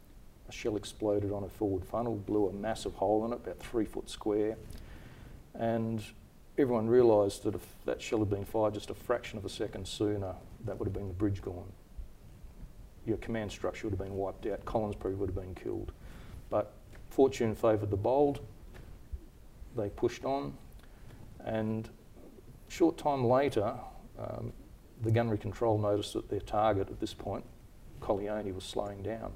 a shell exploded on a forward funnel, blew a massive hole in it, about three foot square. And everyone realised that if that shell had been fired just a fraction of a second sooner, that would have been the bridge gone. Your command structure would have been wiped out. Collins probably would have been killed. But fortune favoured the bold. They pushed on. And short time later, um, the gunnery control noticed that their target at this point, Colleoni, was slowing down.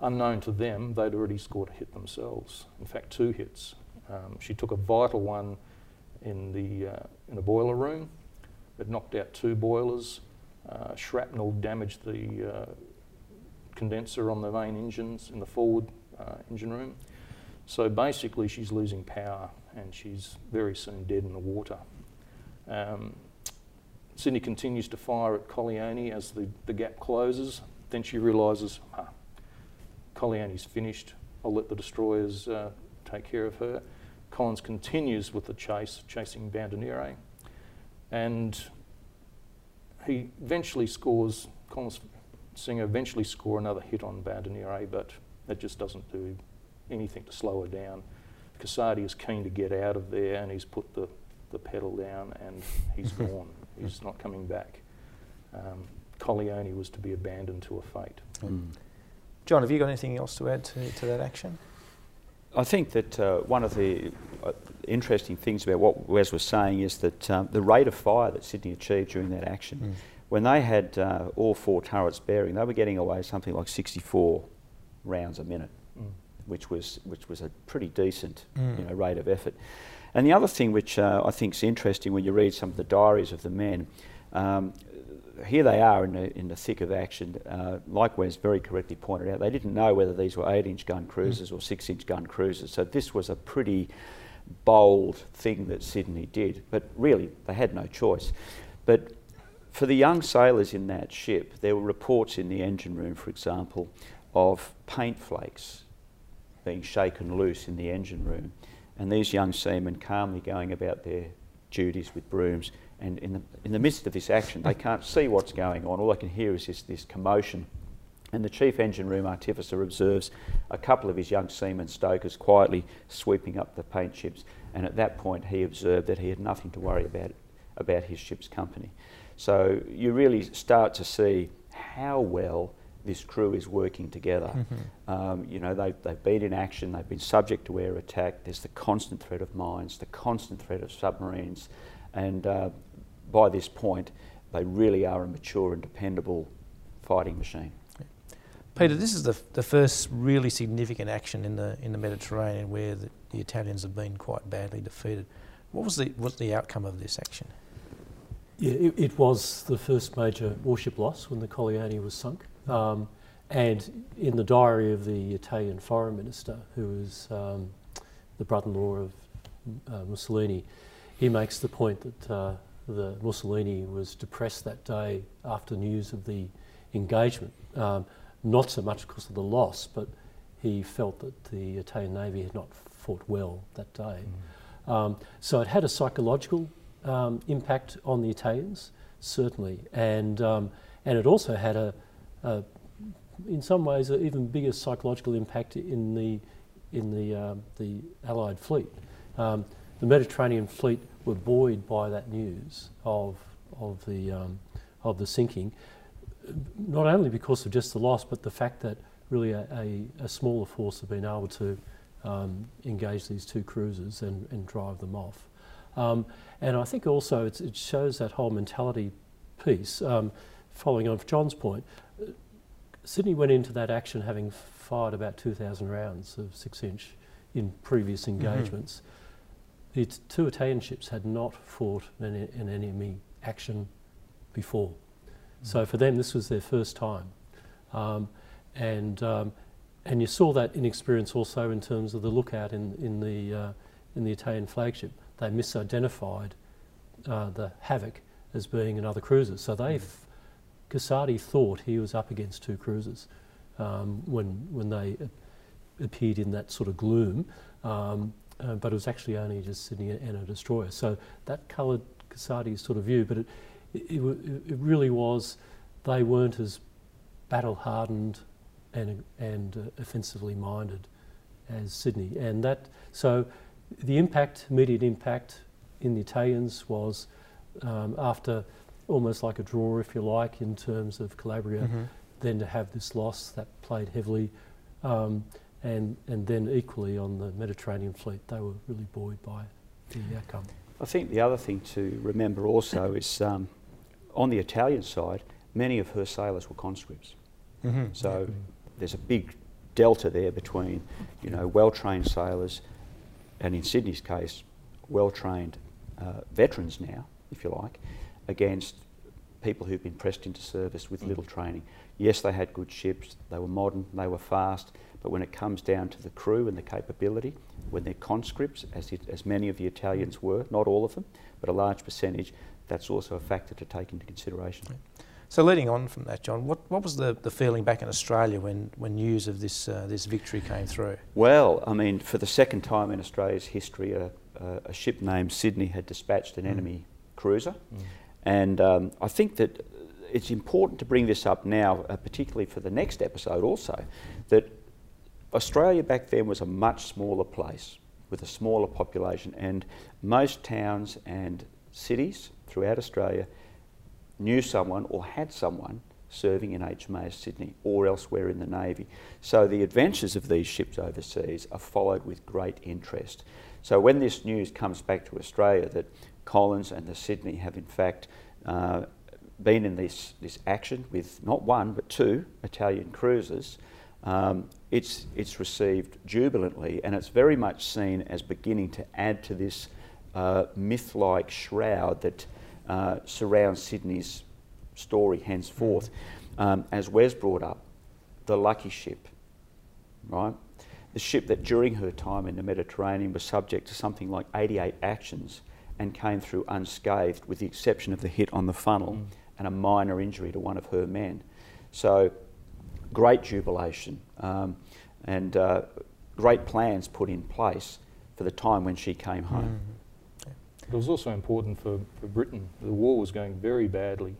Unknown to them, they'd already scored a hit themselves. In fact, two hits. Um, she took a vital one in the uh, in a boiler room. It knocked out two boilers. Uh, shrapnel damaged the uh, condenser on the main engines in the forward uh, engine room. So basically, she's losing power and she's very soon dead in the water. Um, Sydney continues to fire at Colleoni as the, the gap closes. Then she realises, ah, Colleoni's finished. I'll let the destroyers uh, take care of her. Collins continues with the chase, chasing Bande Nere. And he eventually scores, Collins Singer eventually score another hit on Bande Nere, but that just doesn't do anything to slow her down. Casardi is keen to get out of there and he's put the, the pedal down and he's *laughs* gone. He's not coming back. Um, Colleoni was to be abandoned to a fate. Mm. John, have you got anything else to add to, to that action? I think that uh, one of the uh, interesting things about what Wes was saying is that um, the rate of fire that Sydney achieved during that action, mm. when they had uh, all four turrets bearing, they were getting away something like 64 rounds a minute, mm. which was which was a pretty decent mm. you know, rate of effort. And the other thing which uh, I think is interesting when you read some of the diaries of the men, um, here they are in the, in the thick of action. Uh, very correctly pointed out, they didn't know whether these were 8 inch gun cruisers mm. or 6 inch gun cruisers. So this was a pretty bold thing that Sydney did. But really, they had no choice. But for the young sailors in that ship, there were reports in the engine room, for example, of paint flakes being shaken loose in the engine room. And these young seamen calmly going about their duties with brooms and in the, in the midst of this action, they can't see what's going on. All they can hear is this, this commotion. And the chief engine room artificer observes a couple of his young seamen stokers quietly sweeping up the paint chips. And at that point, he observed that he had nothing to worry about about his ship's company. So you really start to see how well this crew is working together. Mm-hmm. Um, you know, they've, they've been in action, they've been subject to air attack, there's the constant threat of mines, the constant threat of submarines, and uh, by this point, they really are a mature and dependable fighting machine. Peter, this is the, the first really significant action in the in the Mediterranean where the, the Italians have been quite badly defeated. What was the was the outcome of this action? Yeah, it, it was the first major warship loss when the Colleoni was sunk. Um, and in the diary of the Italian foreign minister, who was um, the brother-in-law of uh, Mussolini, he makes the point that uh, the Mussolini was depressed that day after news of the engagement, um, not so much because of the loss, but he felt that the Italian Navy had not fought well that day. Mm. Um, so it had a psychological um, impact on the Italians, certainly, and um, and it also had a, a in some ways, an even bigger psychological impact in the in the um, the Allied fleet. Um, the Mediterranean fleet were buoyed by that news of, of, the, um, of the sinking, not only because of just the loss, but the fact that really a, a, a smaller force had been able to um, engage these two cruisers and, and drive them off. Um, and I think also it shows that whole mentality piece. Um, following on from John's point, Sydney went into that action having fired about 2,000 rounds of six inch in previous mm-hmm. engagements. Mm-hmm the two Italian ships had not fought an, an enemy action before. Mm. So for them, this was their first time. Um, and, um, and you saw that inexperience also in terms of the lookout in, in, the, uh, in the Italian flagship. They misidentified uh, the Havoc as being another cruiser. So they, mm. Casardi thought he was up against two cruisers um, when, when they appeared in that sort of gloom. Um, uh, but it was actually only just Sydney and a destroyer. So that coloured Casardi's sort of view, but it, it, it, really was, they weren't as battle hardened and, and uh, offensively minded as Sydney. And that, so the impact, immediate impact in the Italians was um, after almost like a draw, if you like, in terms of Calabria, mm-hmm. then to have this loss that played heavily. Um, and, and then equally on the Mediterranean fleet, they were really buoyed by the outcome. I think the other thing to remember also is um, on the Italian side, many of her sailors were conscripts. Mm-hmm. So there's a big delta there between, you know, well-trained sailors, and in Sydney's case, well-trained uh, veterans now, if you like, against people who've been pressed into service with little training. Yes, they had good ships, they were modern, they were fast, but when it comes down to the crew and the capability, when they're conscripts, as, it, as many of the Italians were, not all of them, but a large percentage, that's also a factor to take into consideration. So leading on from that, John, what, what was the, the feeling back in Australia when, when news of this uh, this victory came through? Well, I mean, for the second time in Australia's history, a, a, a ship named Sydney had dispatched an enemy cruiser. And um, I think that it's important to bring this up now, uh, particularly for the next episode also, that Australia back then was a much smaller place with a smaller population, and most towns and cities throughout Australia knew someone or had someone serving in HMAS Sydney or elsewhere in the Navy. So the adventures of these ships overseas are followed with great interest. So when this news comes back to Australia that Collins and the Sydney have in fact uh, been in this, this action with not one but two Italian cruisers, um, it's, it's received jubilantly and it's very much seen as beginning to add to this uh, myth-like shroud that uh, surrounds Sydney's story henceforth. Um, as Wes brought up, the lucky ship, right? The ship that during her time in the Mediterranean was subject to something like 88 actions and came through unscathed with the exception of the hit on the funnel Mm. and a minor injury to one of her men. So great jubilation um, and uh, great plans put in place for the time when she came home. It was also important for, for Britain. The war was going very badly.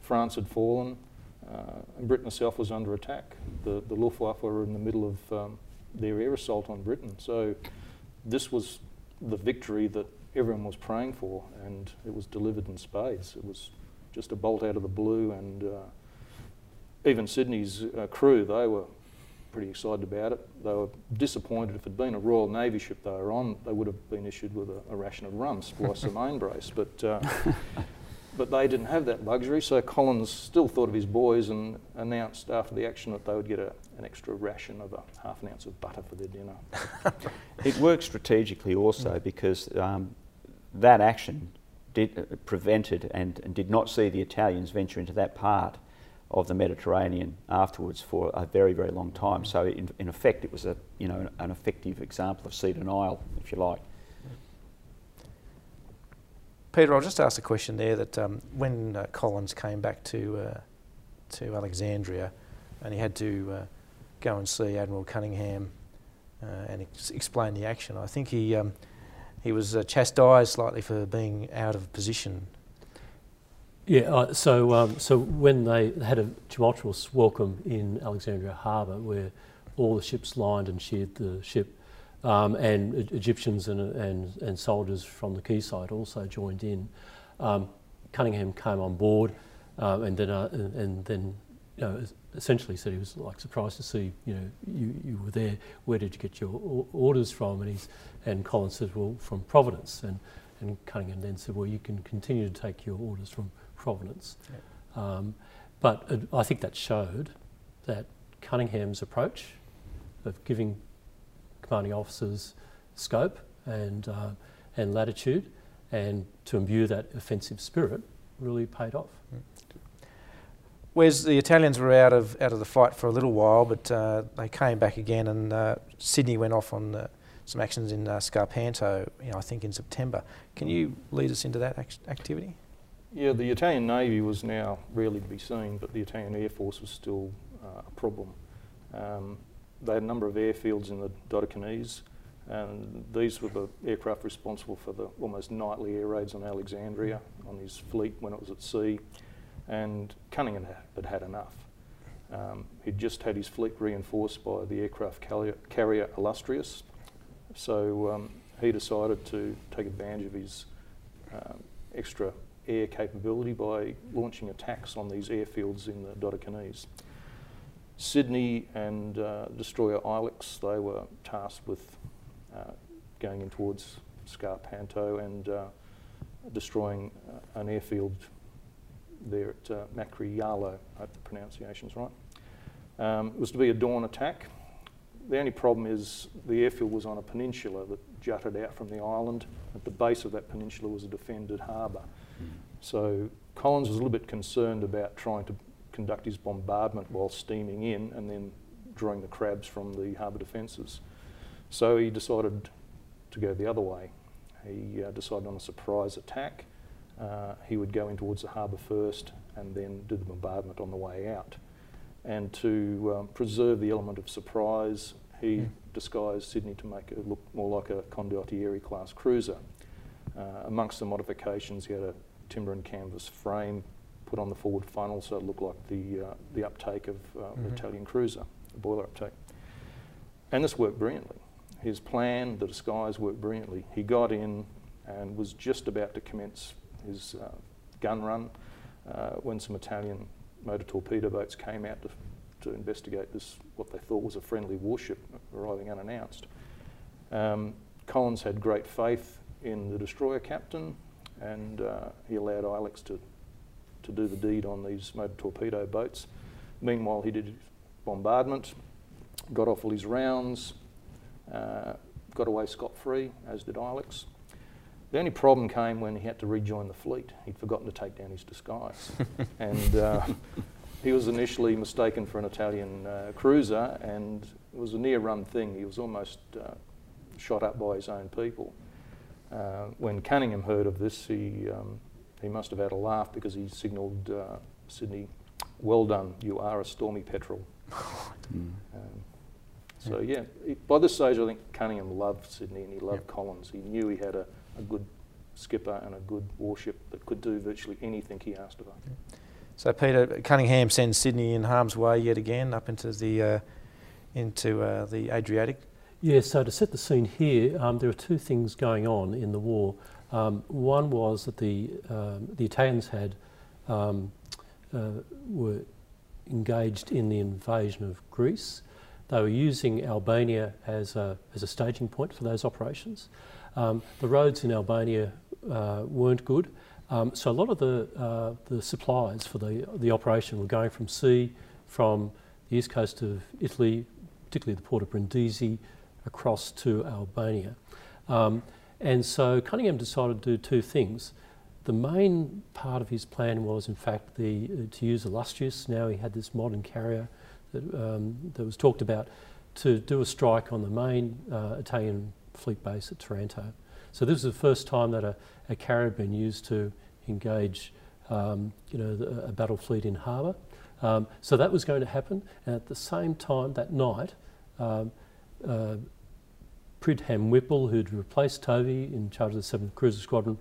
France had fallen, uh, and Britain itself was under attack. The, the Luftwaffe were in the middle of um, their air assault on Britain. So this was the victory that everyone was praying for, and it was delivered in spades. It was just a bolt out of the blue, and uh, even Sydney's uh, crew, they were pretty excited about it. They were disappointed. If it had been a Royal Navy ship they were on, they would have been issued with a, a ration of rum, splice the *laughs* main brace. But, uh, but they didn't have that luxury, so Collins still thought of his boys and announced after the action that they would get a, an extra ration of a half an ounce of butter for their dinner. *laughs* It worked strategically also because um, that action did, uh, prevented and, and did not see the Italians venture into that part of the Mediterranean afterwards for a very, very long time. So in, in effect, it was a, you know, an effective example of sea denial, if you like. Peter, I'll just ask a question there that um, when uh, Collins came back to, uh, to Alexandria and he had to uh, go and see Admiral Cunningham uh, and ex- explain the action, I think he, um, he was uh, chastised slightly for being out of position. Yeah, uh, so um, so when they had a tumultuous welcome in Alexandria Harbour, where all the ships lined and cheered the ship, um, and E- Egyptians and, and and soldiers from the quayside also joined in. Um, Cunningham came on board, um, and then uh, and, and then you know essentially said he was like surprised to see you know you, you were there. Where did you get your orders from? And he's and Collins said, well, from Providence. And and Cunningham then said, well, you can continue to take your orders from Providence. Um, but it, I think that showed that Cunningham's approach of giving commanding officers scope and, uh, and latitude and to imbue that offensive spirit really paid off. Whereas the Italians were out of out of the fight for a little while, but uh, they came back again, and uh, Sydney went off on uh, some actions in uh, Scarpanto, you know, I think in September. Can you lead us into that act- activity? Yeah, the Italian Navy was now rarely to be seen, but the Italian Air Force was still uh, a problem. Um, they had a number of airfields in the Dodecanese, and these were the aircraft responsible for the almost nightly air raids on Alexandria, on his fleet when it was at sea. And Cunningham had had enough. Um, he'd just had his fleet reinforced by the aircraft carrier, Illustrious, so um, he decided to take advantage of his um, extra air capability by launching attacks on these airfields in the Dodecanese. Sydney and uh, destroyer Ilex, they were tasked with uh, going in towards Scarpanto and uh, destroying uh, an airfield there at uh, Macchiariello, I hope the pronunciation's right. Um, it was to be a dawn attack. The only problem is the airfield was on a peninsula that jutted out from the island. At the base of that peninsula was a defended harbour. So Collins was a little bit concerned about trying to conduct his bombardment while steaming in and then drawing the crabs from the harbour defences. So he decided to go the other way. He uh, decided on a surprise attack. Uh, he would go in towards the harbour first and then do the bombardment on the way out. And to um, preserve the element of surprise, he mm. disguised Sydney to make it look more like a Condottieri class cruiser. Uh, amongst the modifications, he had a timber and canvas frame put on the forward funnel so it looked like the, uh, the uptake of uh, mm-hmm. an Italian cruiser, the boiler uptake. And this worked brilliantly. His plan, the disguise worked brilliantly. He got in and was just about to commence his uh, gun run uh, when some Italian motor torpedo boats came out to, to investigate this, what they thought was a friendly warship arriving unannounced. Um, Collins had great faith in the destroyer captain and uh, he allowed Ilex to, to do the deed on these motor torpedo boats. Meanwhile, he did bombardment, got off all his rounds, uh, got away scot-free, as did Ilex. The only problem came when he had to rejoin the fleet. He'd forgotten to take down his disguise. *laughs* and uh, he was initially mistaken for an Italian uh, cruiser and it was a near run thing. He was almost uh, shot up by his own people. Uh, when Cunningham heard of this, he, um, he must have had a laugh because he signalled uh, Sydney, well done, you are a stormy petrel. *laughs* mm. um, so yeah, by this stage I think Cunningham loved Sydney and he loved yep. Collins. He knew he had a, a good skipper and a good warship that could do virtually anything he asked of her. So Peter Cunningham sends Sydney in harm's way yet again up into the uh, into uh, the Adriatic. Yeah, so to set the scene here, um, there are two things going on in the war. Um, one was that the, um, the Italians had um, uh, were engaged in the invasion of Greece. They were using Albania as a, as a staging point for those operations. Um, the roads in Albania uh, weren't good, um, so a lot of the, uh, the supplies for the, the operation were going from sea, from the east coast of Italy, particularly the port of Brindisi, across to Albania. Um, and so Cunningham decided to do two things. The main part of his plan was, in fact, the, uh, to use Illustrious. Now he had this modern carrier that, um, that was talked about to do a strike on the main uh, Italian fleet base at Taranto. So this was the first time that a, a carrier had been used to engage, um, you know, the, a battle fleet in harbour. Um, so that was going to happen, and at the same time that night, um, uh, Pridham Wippell, who'd replaced Tovey in charge of the 7th Cruiser Squadron,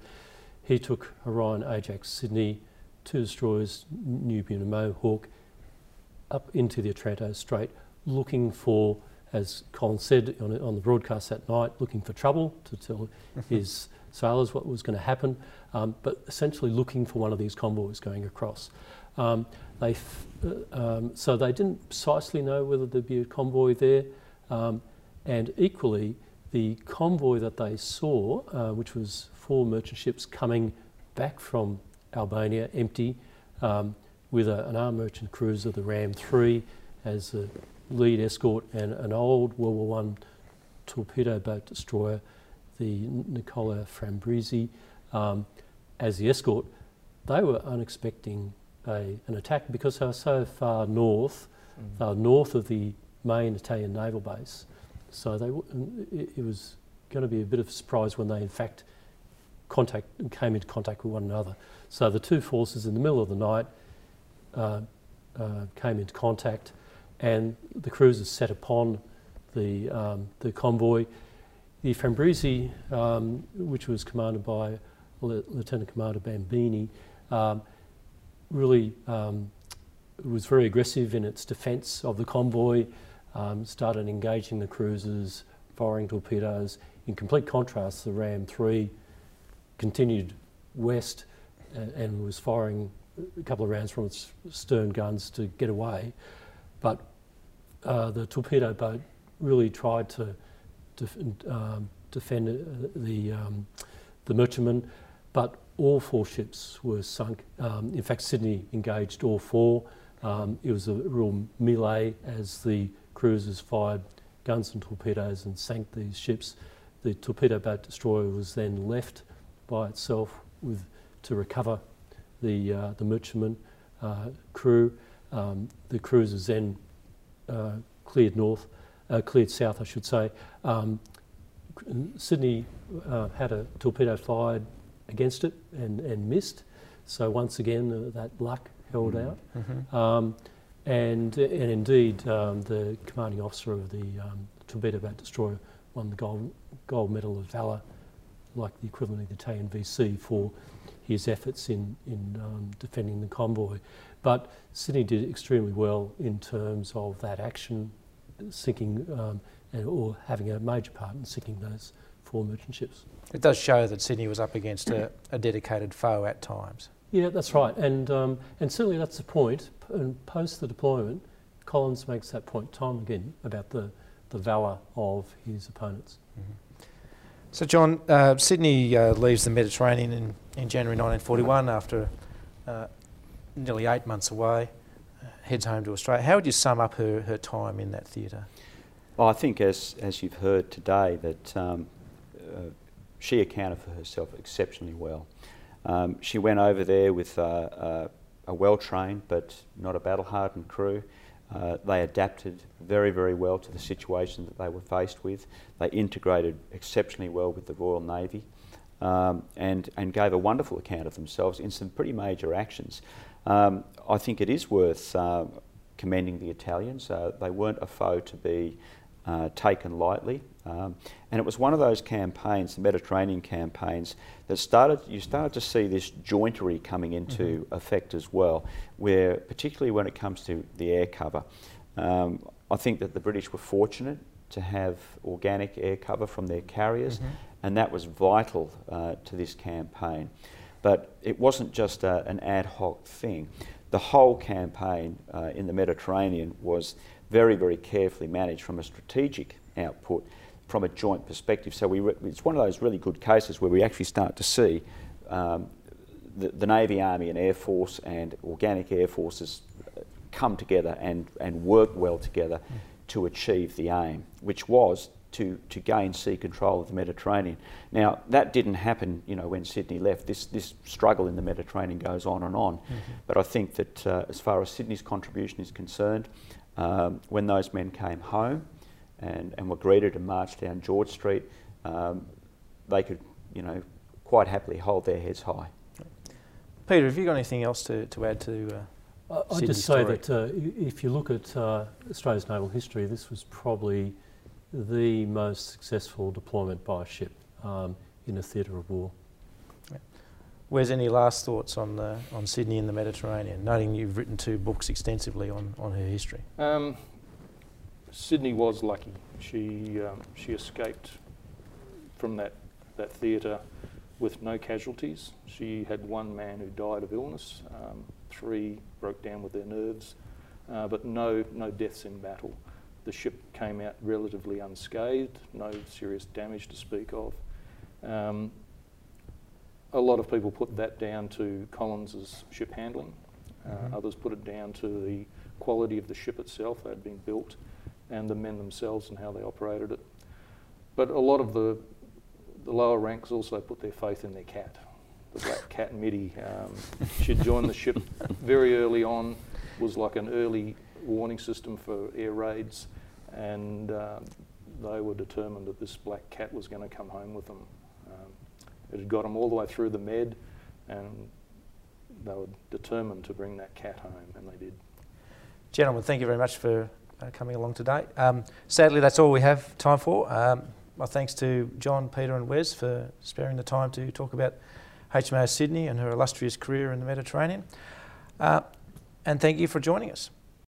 he took Orion, Ajax, Sydney, two destroyers, Nubian and Mohawk, up into the Otranto Strait, looking for, as Colin said on, on the broadcast that night, looking for trouble to tell *laughs* his sailors what was going to happen, um, but essentially looking for one of these convoys going across. Um, they uh, um, so they didn't precisely know whether there'd be a convoy there. Um, and equally, the convoy that they saw, uh, which was four merchant ships coming back from Albania empty, um, with a, an armed merchant cruiser, the Ramb 3, as the lead escort, and an old World War I torpedo boat destroyer, the Nicola Fabrizi, um, as the escort. They were unexpecting a, an attack because they were so far north, mm. north of the main Italian naval base. So they, it, was going to be a bit of a surprise when they, in fact, contact came into contact with one another. So the two forces in the middle of the night uh, uh, came into contact, and the cruisers set upon the um, the convoy. The Fabrizi, um, which was commanded by Lieutenant Commander Barbini, um, really um, was very aggressive in its defence of the convoy um, started engaging the cruisers, firing torpedoes. In complete contrast, the Ramb 3 continued west and, and was firing a couple of rounds from its stern guns to get away. But uh, the torpedo boat really tried to def um, defend uh, the, um, the merchantman. but all four ships were sunk. Um, in fact, Sydney engaged all four. Um, it was a real melee as the cruisers fired guns and torpedoes and sank these ships. The torpedo boat destroyer was then left by itself with to recover the uh, the merchantman uh, crew. Um, the cruisers then uh, cleared north, uh, cleared south, I should say. Um, Sydney uh, had a torpedo fired against it and, and missed. So once again, uh, that luck held mm. out. Mm-hmm. Um, and, and indeed, um, the commanding officer of the um, torpedo boat destroyer won the gold, gold medal of valour, like the equivalent of the Italian VC, for his efforts in, in um, defending the convoy. But Sydney did extremely well in terms of that action, sinking um, and, or having a major part in sinking those four merchant ships. It does show that Sydney was up against a, a dedicated foe at times. Yeah, that's right, and um, and certainly that's the point. And post the deployment, Collins makes that point time again about the the valour of his opponents. Mm-hmm. So, John, uh, Sydney uh, leaves the Mediterranean in, in January 1941 after uh, nearly eight months away, uh, heads home to Australia. How would you sum up her, her time in that theatre? Well, I think, as, as you've heard today, that um, uh, she accounted for herself exceptionally well. Um, she went over there with uh, uh, a well trained but not a battle hardened crew. Uh, they adapted very, very well to the situation that they were faced with. They integrated exceptionally well with the Royal Navy um, and, and gave a wonderful account of themselves in some pretty major actions. Um, I think it is worth uh, commending the Italians. Uh, they weren't a foe to be uh, taken lightly. Um, and it was one of those campaigns, the Mediterranean campaigns, that started, you started to see this jointery coming into mm-hmm. effect as well, where particularly when it comes to the air cover, um, I think that the British were fortunate to have organic air cover from their carriers, mm-hmm. and that was vital uh, to this campaign. But it wasn't just a, an ad hoc thing. The whole campaign uh, in the Mediterranean was very, very carefully managed from a strategic output from a joint perspective. So we re- it's one of those really good cases where we actually start to see um, the, the, Navy, Army, and Air Force and organic air forces come together and, and work well together mm. to achieve the aim, which was to, to gain sea control of the Mediterranean. Now, that didn't happen, you know, when Sydney left. This, this struggle in the Mediterranean goes on and on. Mm-hmm. But I think that uh, as far as Sydney's contribution is concerned, um, when those men came home, and, and were greeted and marched down George Street, um, they could, you know, quite happily hold their heads high. Peter, have you got anything else to, to add to? Uh, I'd just say that uh, if you look at uh, Australia's naval history, this was probably the most successful deployment by a ship um, in a theatre of war. Where's any last thoughts on the, on Sydney and the Mediterranean? Noting you've written two books extensively on, on her history. Um, Sydney was lucky. She um, she escaped from that that theatre with no casualties. She had one man who died of illness. Um, three broke down with their nerves, uh, but no no deaths in battle. The ship came out relatively unscathed. No serious damage to speak of. Um, a lot of people put that down to Collins's ship handling. Uh, mm-hmm. Others put it down to the quality of the ship itself. That had been built and the men themselves and how they operated it. But a lot of the, the lower ranks also put their faith in their cat, the black cat *laughs* Mitty. Um, she'd joined the ship very early on, was like an early warning system for air raids, and um, they were determined that this black cat was going to come home with them. It had got them all the way through the med, and they were determined to bring that cat home, and they did. Gentlemen, thank you very much for uh, coming along today. Um, sadly, that's all we have time for. Um, my thanks to John, Peter, and Wes for sparing the time to talk about HMAS Sydney and her illustrious career in the Mediterranean. Uh, and thank you for joining us.